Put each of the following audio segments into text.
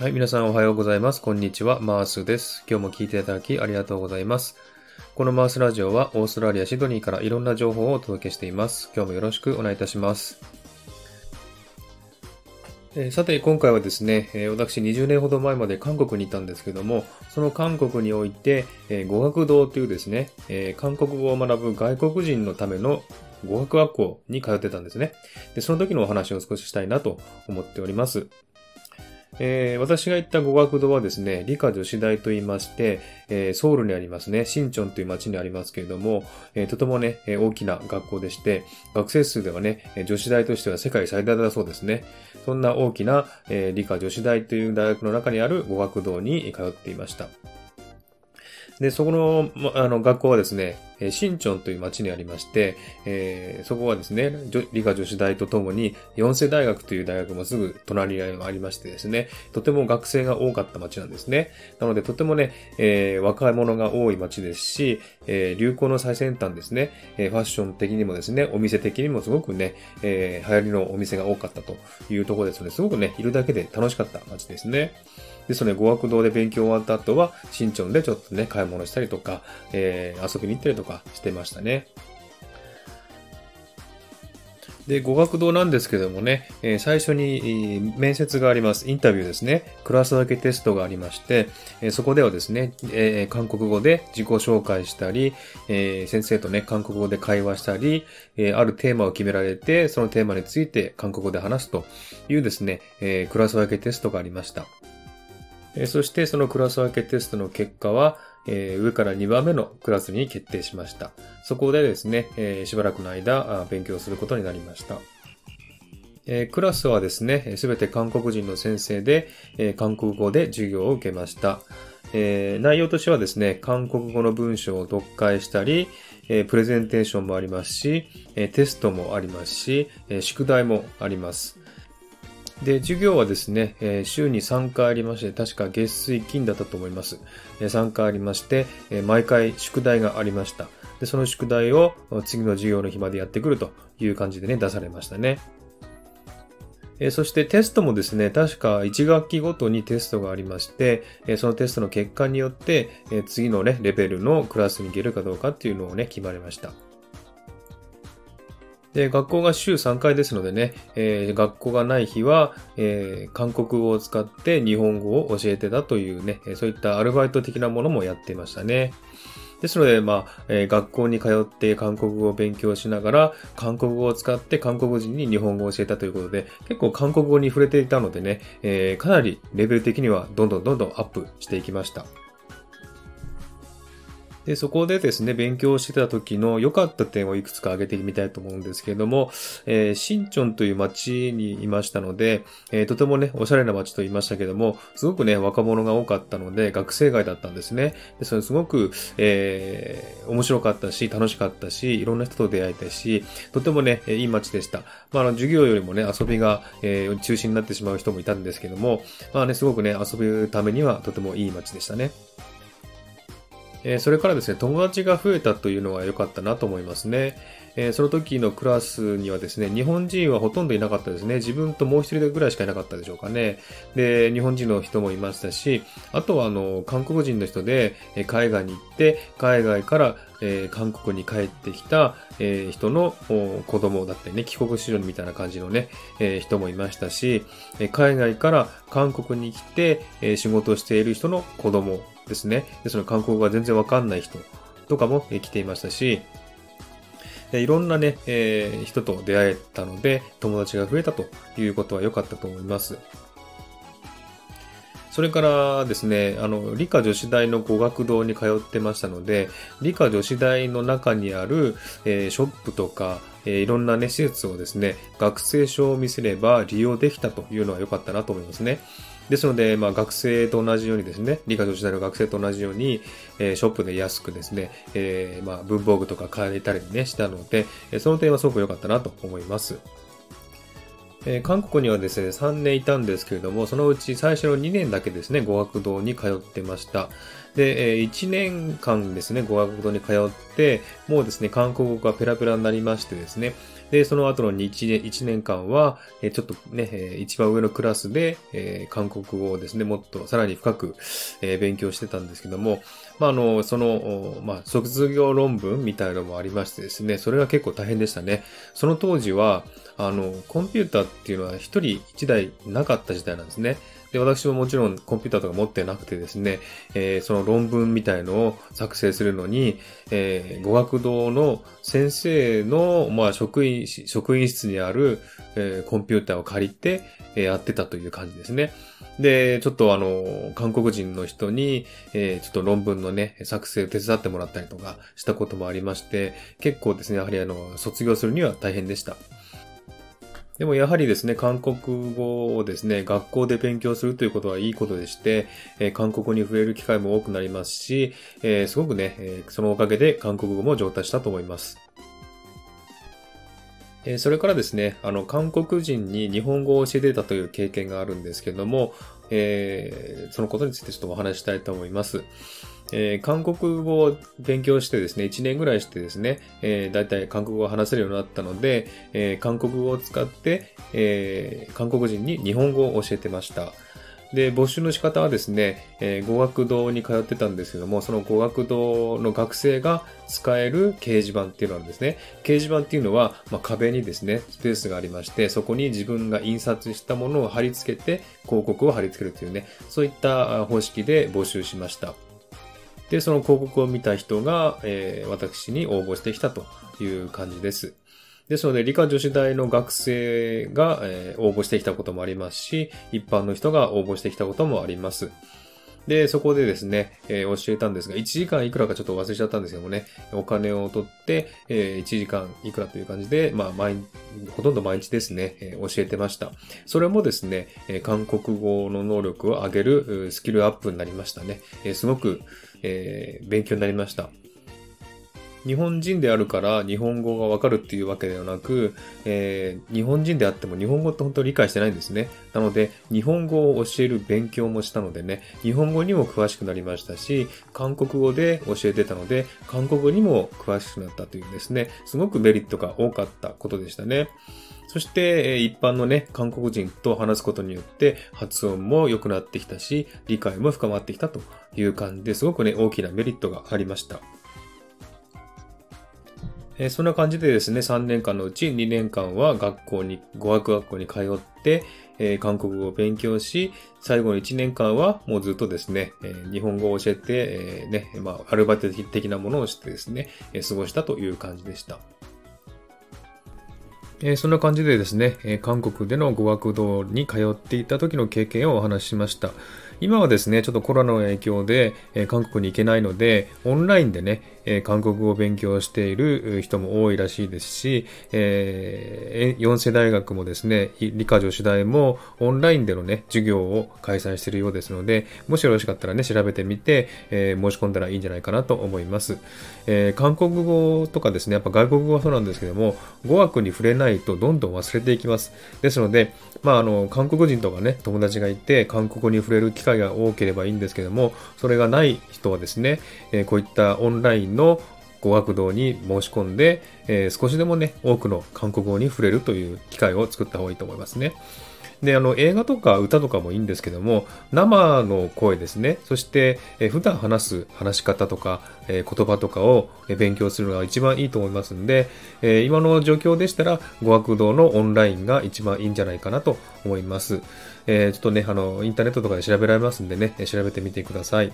はい、皆さんおはようございます。こんにちは、マースです。今日も聞いていただきありがとうございます。このマースラジオはオーストラリア・シドニーからいろんな情報をお届けしています。今日もよろしくお願いいたします。えさて、今回はですね、え私20年ほど前まで韓国にいたんですけども、その韓国において、え語学堂というですね、え韓国語を学ぶ外国人のための語学学校に通ってたんですね。で、その時のお話を少ししたいなと思っております。えー私が行った語学堂はですね、理科女子大と言いまして、えーソウルにありますね、シンチョンという町にありますけれども、えーとてもね、え大きな学校でして、学生数ではね、女子大としては世界最大だそうですね。そんな大きな、えー理科女子大という大学の中にある語学堂に通っていました。で、そこの、まあの、学校はですね、えーシンチョンという町にありまして、えーそこはですね、理科女子大とともに、四世大学という大学もすぐ隣にありましてですね、とても学生が多かった町なんですね。なので、とてもね、えー若者が多い町ですし、えー流行の最先端ですね、えファッション的にもですね、お店的にもすごくね、え流行りのお店が多かったというところですので、すごくね、いるだけで楽しかった町ですね。ですので、語学堂で勉強終わった後は、新町でちょっとね、買い物したりとか、え遊びに行ったりとかしてましたね。で、語学堂なんですけどもね、えー最初に面接があります。インタビューですね。クラス分けテストがありまして、えーそこではですね、え韓国語で自己紹介したり、え先生とね、韓国語で会話したり、えあるテーマを決められて、そのテーマについて韓国語で話すというですね、えクラス分けテストがありました。えそしてそのクラス分けテストの結果は、えー上から2番目のクラスに決定しました。そこでですね、えーしばらくの間勉強することになりました。えークラスはですね、すべて韓国人の先生で、えー韓国語で授業を受けました。えー内容としてはですね、韓国語の文章を読解したり、えプレゼンテーションもありますし、えテストもありますし、え宿題もあります。で、授業はですね、えー週に3回ありまして、確か月水金だったと思います。えー3回ありまして、えー毎回宿題がありました。で、その宿題を次の授業の日までやってくるという感じでね、出されましたね。えそしてテストもですね、確か1学期ごとにテストがありまして、えそのテストの結果によって、え次のね、レベルのクラスに行けるかどうかっていうのをね、決まりました。で、学校が週3回ですのでね、えー学校がない日は、えー韓国語を使って日本語を教えてたというね、そういったアルバイト的なものもやっていましたね。ですので、まあ、えー学校に通って韓国語を勉強しながら、韓国語を使って韓国人に日本語を教えたということで、結構韓国語に触れていたのでね、えーかなりレベル的にはどんどんどんどんアップしていきました。で、そこでですね、勉強してた時の良かった点をいくつか挙げてみたいと思うんですけれども、えー、シンチョンという町にいましたので、えーとてもね、おしゃれな町と言いましたけども、すごくね、若者が多かったので、学生街だったんですね。でそれすごく、えー面白かったし、楽しかったし、いろんな人と出会えたし、とてもね、いい街でした。まあ、あの、授業よりもね、遊びが、えー中心になってしまう人もいたんですけども、まあね、すごくね、遊ぶためにはとてもいい街でしたね。えそれからですね、友達が増えたというのは良かったなと思いますね。えその時のクラスにはですね、日本人はほとんどいなかったですね。自分ともう一人ぐらいしかいなかったでしょうかね。で、日本人の人もいましたし、あとはあの、韓国人の人で、え海外に行って、海外から、え韓国に帰ってきた、え人の子供だったりね、帰国子女みたいな感じのね、え人もいましたし、え海外から韓国に来て、え仕事をしている人の子供ですね。で、その韓国語が全然わかんない人とかも来ていましたし、でいろんなね、えー人と出会えたので、友達が増えたということは良かったと思います。それからですね、あの、理科女子大の語学堂に通ってましたので、理科女子大の中にある、えーショップとか、えーいろんなね、施設をですね、学生証を見せれば利用できたというのは良かったなと思いますね。ですので、まあ、学生と同じようにですね、理科女子大の学生と同じように、えーショップで安くですね、えーまあ、文房具とか買えたりね、したので、その点はすごく良かったなと思います。えー韓国にはですね、3年いたんですけれども、そのうち最初の2年だけですね、語学堂に通ってました。で、えー1年間ですね、語学堂に通って、もうですね、韓国語がペラペラになりましてですね、で、その後の1年 ,1 年間は、えちょっとね、え一番上のクラスで、え韓国語をですね、もっとさらに深く、え勉強してたんですけども、まあ、あの、その、まあ、卒業論文みたいなのもありましてですね、それが結構大変でしたね。その当時は、あの、コンピューターっていうのは一人一台なかった時代なんですね。で、私ももちろんコンピューターとか持ってなくてですね、えー、その論文みたいのを作成するのに、えー、語学堂の先生の、まあ、職員、職員室にある、えー、コンピューターを借りて、えー、やってたという感じですね。で、ちょっとあの、韓国人の人に、えー、ちょっと論文のね、作成を手伝ってもらったりとかしたこともありまして、結構ですね、やはりあの、卒業するには大変でした。でもやはりですね、韓国語をですね、学校で勉強するということはいいことでして、えー、韓国に触れる機会も多くなりますし、えー、すごくね、えー、そのおかげで韓国語も上達したと思います。えそれからですね、あの、韓国人に日本語を教えてたという経験があるんですけども、え、そのことについてちょっとお話したいと思います。えー、韓国語を勉強してですね、1年ぐらいしてですね、えー、だいたい韓国語を話せるようになったので、えー、韓国語を使って、えー、韓国人に日本語を教えてました。で、募集の仕方はですね、えー、語学堂に通ってたんですけども、その語学堂の学生が使える掲示板っていうのはですね、掲示板っていうのは、まあ、壁にですね、スペースがありまして、そこに自分が印刷したものを貼り付けて、広告を貼り付けるというね、そういった方式で募集しました。で、その広告を見た人が、えー、私に応募してきたという感じです。ですので、理科女子大の学生が、えー、応募してきたこともありますし、一般の人が応募してきたこともあります。で、そこでですね、えー、教えたんですが、1時間いくらかちょっと忘れちゃったんですけどもね、お金を取って、えー、1時間いくらという感じで、まあ、毎、ほとんど毎日ですね、えー、教えてました。それもですね、え、韓国語の能力を上げるスキルアップになりましたね。え、すごく、えー、勉強になりました。日本人であるから日本語がわかるっていうわけではなく、えー、日本人であっても日本語って本当に理解してないんですね。なので、日本語を教える勉強もしたのでね、日本語にも詳しくなりましたし、韓国語で教えてたので、韓国語にも詳しくなったというですね、すごくメリットが多かったことでしたね。そして、一般のね、韓国人と話すことによって発音も良くなってきたし、理解も深まってきたという感じですごくね、大きなメリットがありました。えそんな感じでですね、3年間のうち2年間は学校に、語学学校に通って、え、韓国語を勉強し、最後の1年間はもうずっとですね、え、日本語を教えて、え、ね、まあ、アルバイト的なものをしてですね、え過ごしたという感じでした。えそんな感じでですね、え韓国での語学堂に通っていた時の経験をお話ししました。今はですね、ちょっとコロナの影響で、え韓国に行けないので、オンラインでね、え韓国語を勉強している人も多いらしいですし、えー、4世大学もですね、理科女子大もオンラインでのね、授業を開催しているようですので、もしよろしかったらね、調べてみて、え、申し込んだらいいんじゃないかなと思います。えー、韓国語とかですね、やっぱ外国語はそうなんですけども、語学に触れないとどんどん忘れていきます。ですので、まあ、あの、韓国人とかね、友達がいて、韓国に触れる機会が多ければいいんですけども、それがない人はですね、えー、こういったオンラインの語学堂に申し込んで、えー、少しでもね、多くの韓国語に触れるという機会を作った方がいいと思いますね。で、あの、映画とか歌とかもいいんですけども、生の声ですね。そして、え普段話す話し方とか、え言葉とかを勉強するのが一番いいと思いますんで、え今の状況でしたら、語学堂のオンラインが一番いいんじゃないかなと思います。え、ちょっとね、あの、インターネットとかで調べられますんでね、調べてみてください。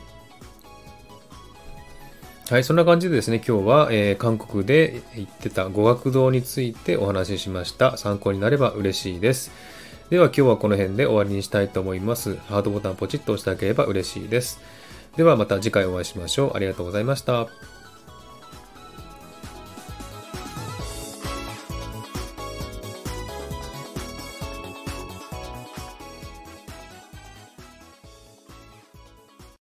はい、そんな感じでですね、今日は、えー、韓国で行ってた語学堂についてお話ししました。参考になれば嬉しいです。では今日はこの辺で終わりにしたいと思います。ハートボタンポチッと押してあげれば嬉しいです。ではまた次回お会いしましょう。ありがとうございました。